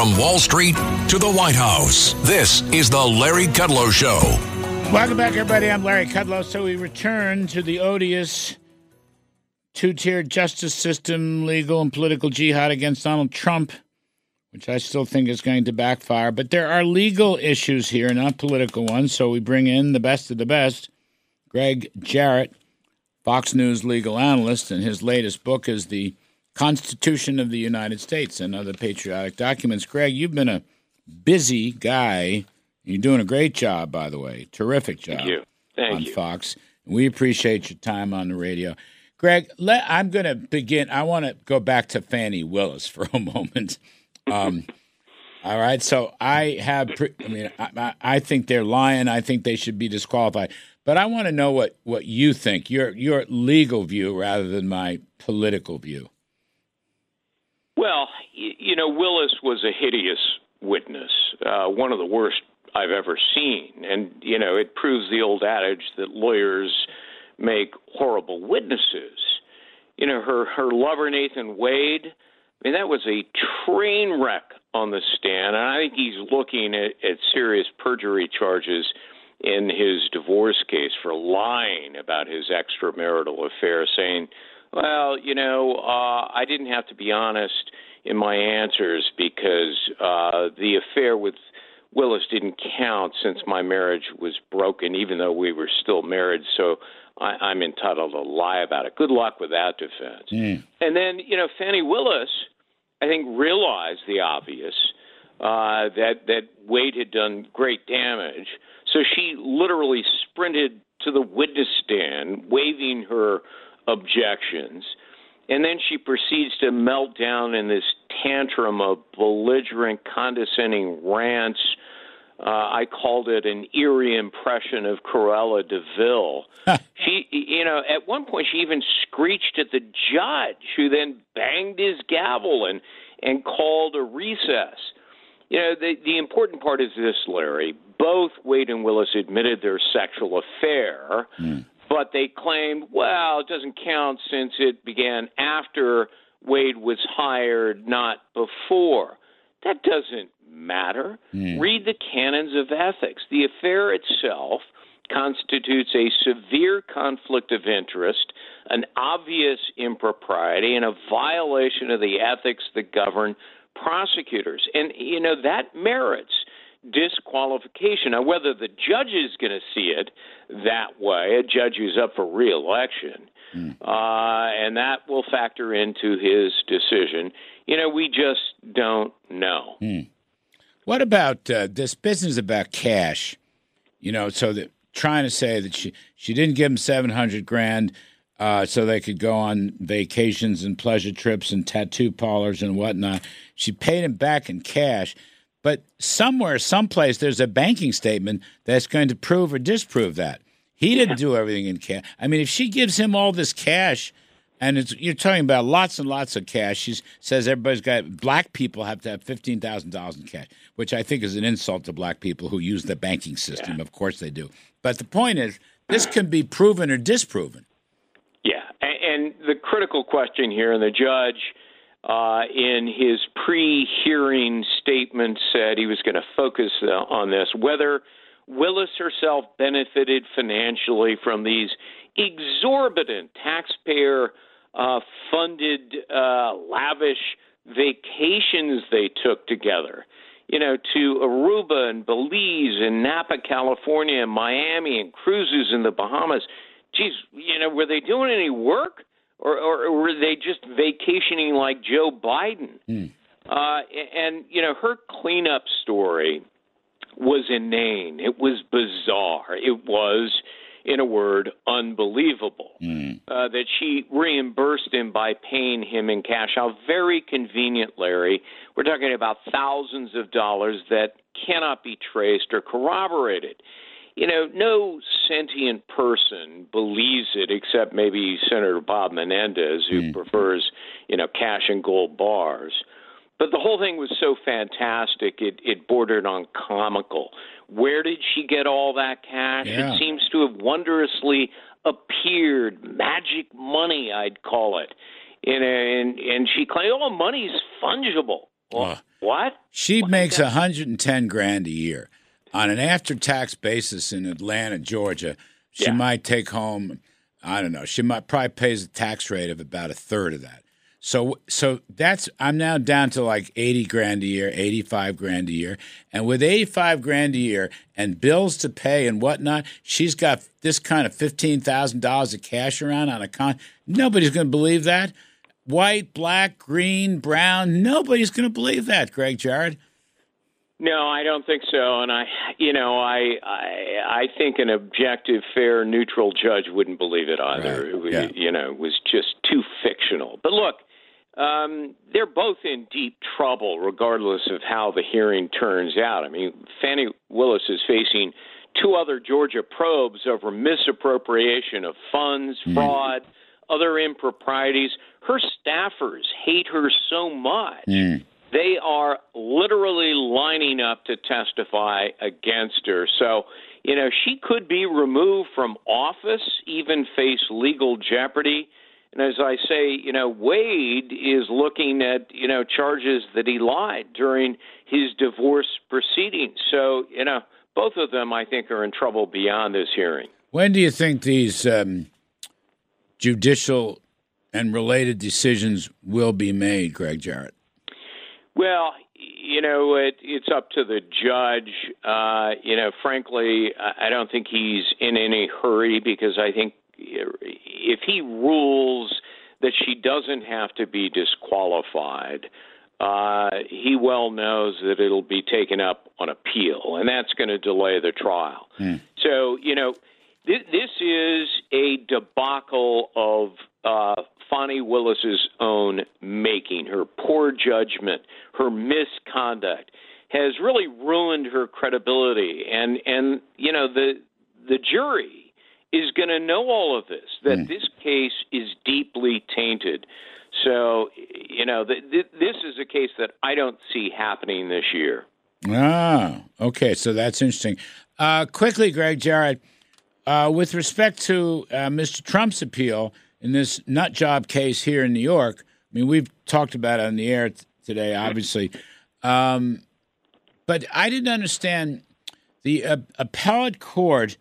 From Wall Street to the White House, this is The Larry Kudlow Show. Welcome back, everybody. I'm Larry Kudlow. So we return to the odious two tiered justice system, legal and political jihad against Donald Trump, which I still think is going to backfire. But there are legal issues here, not political ones. So we bring in the best of the best. Gregg Jarrett, Fox News legal analyst, and his latest book is The Constitution of the United States and Other Patriotic Documents. Gregg, you've been a busy guy. You're doing a great job, by the way. Terrific job Thank you. Thank on you. Fox. We appreciate your time on the radio. Gregg, let, I'm going to begin. I want to go back to Fani Willis for a moment. Um, all right. So I have, pre- I mean, I, I, I think they're lying. I think they should be disqualified. But I want to know what, what you think, your, your legal view rather than my political view. Well, you know, Willis was a hideous witness, uh, one of the worst I've ever seen. And, you know, it proves the old adage that lawyers make horrible witnesses. You know, her, her lover, Nathan Wade, I mean, that was a train wreck on the stand. And I think he's looking at, at serious perjury charges in his divorce case for lying about his extramarital affair, saying, well, you know, uh, I didn't have to be honest in my answers because uh, the affair with Willis didn't count since my marriage was broken, even though we were still married. So I, I'm entitled to lie about it. Good luck with that defense. Mm. And then, you know, Fani Willis, I think, realized the obvious uh, that that Wade had done great damage. So she literally sprinted to the witness stand, waving her objections, and then she proceeds to melt down in this tantrum of belligerent, condescending rants. Uh, I called it an eerie impression of Cruella de Vil. She, you know, at one point she even screeched at the judge, who then banged his gavel and and called a recess. You know, the the important part is this, Larry. Both Wade and Willis admitted their sexual affair, but they claimed, well, it doesn't count since it began after Wade was hired, not before. That doesn't matter. Hmm. Read the canons of ethics. The affair itself constitutes a severe conflict of interest, an obvious impropriety, and a violation of the ethics that govern prosecutors. And, you know, that merits disqualification. Now, whether the judge is going to see it that way, a judge who's up for reelection, uh, and that will factor into his decision, you know, we just don't know. What about uh, this business about cash? You know, so that trying to say that she she didn't give him seven hundred grand uh, so they could go on vacations and pleasure trips and tattoo parlors and whatnot. She paid him back in cash, but somewhere, someplace, there's a banking statement that's going to prove or disprove that he didn't do everything in cash. I mean, if she gives him all this cash. And it's, you're talking about lots and lots of cash. She says everybody's got black people have to have fifteen thousand dollars in cash, which I think is an insult to black people who use the banking system. Of course they do. But the point is, this can be proven or disproven. Yeah, a- and the critical question here, and the judge uh, in his pre-hearing statement said he was going to focus on this: whether Willis herself benefited financially from these exorbitant taxpayer uh, funded, uh, lavish vacations they took together. You know, to Aruba and Belize and Napa, California, and Miami, and cruises in the Bahamas geez, you know, were they doing any work, or, or, or were they just vacationing like Joe Biden? Uh, and you know, her cleanup story was inane. It was bizarre. It was, in a word, unbelievable. Uh, that she reimbursed him by paying him in cash. How very convenient, Larry. We're talking about thousands of dollars that cannot be traced or corroborated you know, no sentient person believes it except maybe Senator Bob Menendez, who mm. prefers, you know, cash and gold bars. But the whole thing was so fantastic, it, it bordered on comical. Where did she get all that cash? Yeah. It seems to have wondrously appeared, magic money, I'd call it. Know, and, and she claimed, oh, money's fungible. Well, what? She makes a 110 grand a year. On an after-tax basis in Atlanta, Georgia, she Yeah. might take home, I don't know, she might probably pays a tax rate of about a third of that. So, so that's I'm now down to like 80 grand a year, 85 grand a year, and with 85 grand a year and bills to pay and whatnot, she's got this kind of fifteen thousand dollars of cash around on a con. Nobody's going to believe that. White, black, green, brown. Nobody's going to believe that, Gregg Jarrett. No, I don't think so. And I, you know, I, I, I think an objective, fair, neutral judge wouldn't believe it either. Right. It was, Yeah. You know, it was just too fictional. But look, um, they're both in deep trouble, regardless of how the hearing turns out. I mean, Fani Willis is facing two other Georgia probes over misappropriation of funds, fraud, other improprieties. Her staffers hate her so much. They are literally lining up to testify against her. So, you know, she could be removed from office, even face legal jeopardy. And as I say, you know, Wade is looking at, you know, charges that he lied during his divorce proceedings. So, you know, both of them, I think, are in trouble beyond this hearing. When do you think these um, judicial and related decisions will be made, Gregg Jarrett? Well, you know, it, it's up to the judge. Uh, you know, frankly, I don't think he's in any hurry because I think if he rules that she doesn't have to be disqualified, uh, he well knows that it'll be taken up on appeal, and that's going to delay the trial. So, you know, th- this is a debacle of uh, Fani Willis's own making. Her poor judgment, her misconduct, has really ruined her credibility, and and you know the the jury is going to know all of this that this case is deeply tainted. So, you know, th- th- this is a case that I don't see happening this year. Ah, okay. So that's interesting. Uh, quickly, Gregg Jarrett, uh, with respect to uh, Mr. Trump's appeal in this nut job case here in New York, I mean, we've talked about it on the air t- today, obviously. Um, but I didn't understand the uh, appellate court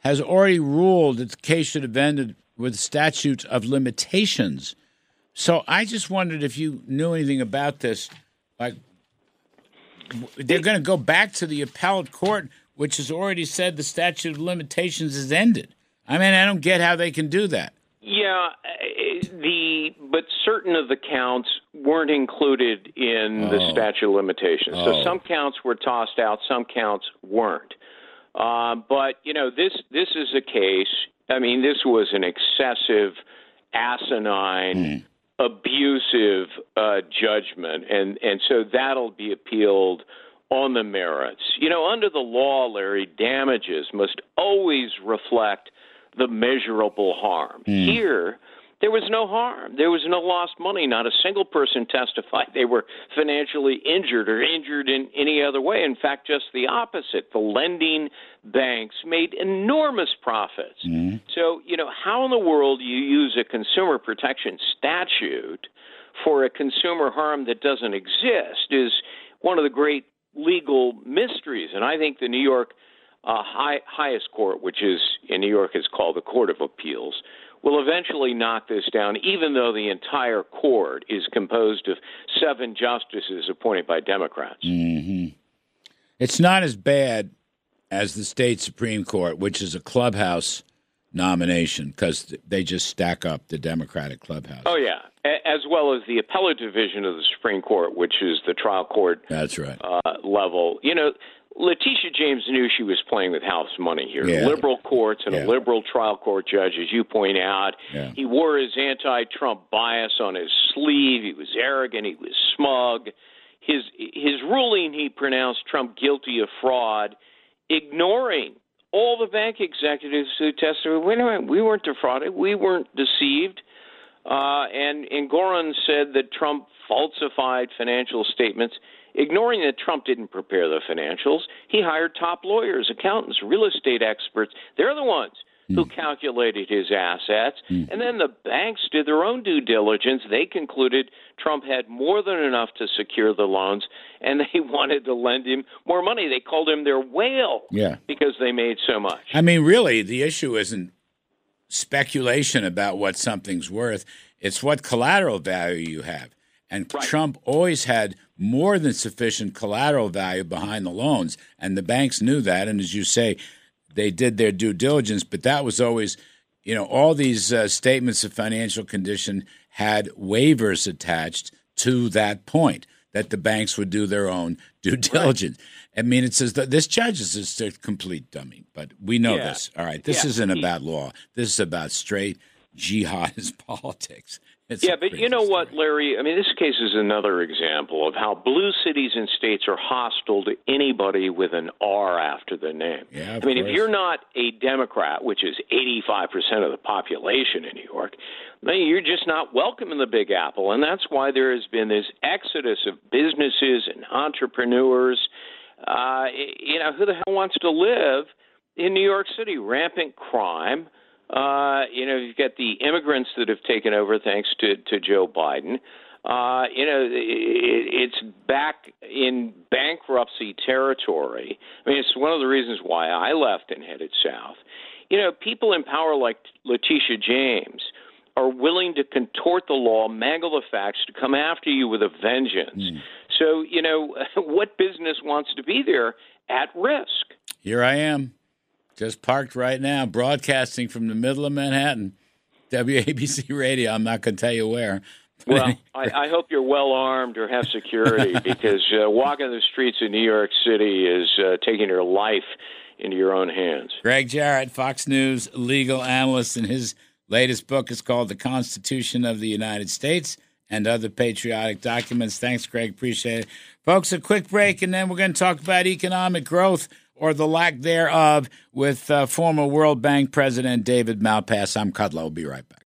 has already ruled that the case should have ended with statute of limitations. So I just wondered if you knew anything about this. Like, they're going to go back to the appellate court, which has already said the statute of limitations is ended. I mean, I don't get how they can do that. Yeah, uh, the but certain of the counts weren't included in the Oh. statute of limitations. Oh. So some counts were tossed out, some counts weren't. Uh, but you know, this this is a case. I mean, this was an excessive, asinine, abusive uh, judgment, and and so that'll be appealed on the merits. You know, under the law, Larry, damages must always reflect the measurable harm. Hmm. Here, there was no harm. There was no lost money. Not a single person testified they were financially injured or injured in any other way. In fact, just the opposite. The lending banks made enormous profits. Hmm. So, you know, how in the world do you use a consumer protection statute for a consumer harm that doesn't exist is one of the great legal mysteries. And I think the New York uh, high, highest court, which is in New York is called the Court of Appeals, will eventually knock this down, even though the entire court is composed of seven justices appointed by Democrats. It's not as bad as the state Supreme Court, which is a clubhouse nomination because they just stack up the Democratic clubhouse. Oh, yeah. As well as the appellate division of the Supreme Court, which is the trial court That's right. uh, level. You know, Letitia James knew she was playing with house money here. Yeah. Liberal courts and Yeah. a liberal trial court judge, as you point out. Yeah. He wore his anti-Trump bias on his sleeve. He was arrogant. He was smug. His his ruling, he pronounced Trump guilty of fraud, ignoring all the bank executives who testified. Wait a minute, we weren't defrauded. We weren't deceived. Uh, and, and Gorin said that Trump falsified financial statements, ignoring that Trump didn't prepare the financials. He hired top lawyers, accountants, real estate experts. They're the ones who calculated his assets. And then the banks did their own due diligence. They concluded Trump had more than enough to secure the loans, and they wanted to lend him more money. They called him their whale Yeah. because they made so much. I mean, really, the issue isn't speculation about what something's worth, it's what collateral value you have. And Right. Trump always had more than sufficient collateral value behind the loans. And the banks knew that. And as you say, they did their due diligence, but that was always, you know, all these uh, statements of financial condition had waivers attached to that point that the banks would do their own due diligence. I mean, it says that this judge is a complete dummy, but we know Yeah. this. All right, this Yeah. isn't about law. This is about straight jihadist politics. It's Yeah, but you know what. Larry? I mean, this case is another example of how blue cities and states are hostile to anybody with an R after the name. Yeah, of I mean, if you're not a Democrat, which is 85% of the population in New York, then you're just not welcome in the Big Apple. And that's why there has been this exodus of businesses and entrepreneurs. Uh, you know, who the hell wants to live in New York City? Rampant crime. Uh, you know, you've got the immigrants that have taken over thanks to, to Joe Biden. Uh, you know, it, it's back in bankruptcy territory. I mean, it's one of the reasons why I left and headed south. You know, people in power like Letitia James are willing to contort the law, mangle the facts, to come after you with a vengeance. So, you know, what business wants to be there at risk? Here I am, just parked right now, broadcasting from the middle of Manhattan, WABC Radio. I'm not going to tell you where. Well, I, I hope you're well armed or have security because uh, walking the streets in New York City is uh, taking your life into your own hands. Gregg Jarrett, Fox News legal analyst, and his latest book is called The Constitution of the United States and Other Patriotic Documents. Thanks, Gregg. Appreciate it. Folks, a quick break, and then we're going to talk about economic growth or the lack thereof with uh, former World Bank President David Malpass. I'm Kudlow. I'll be right back.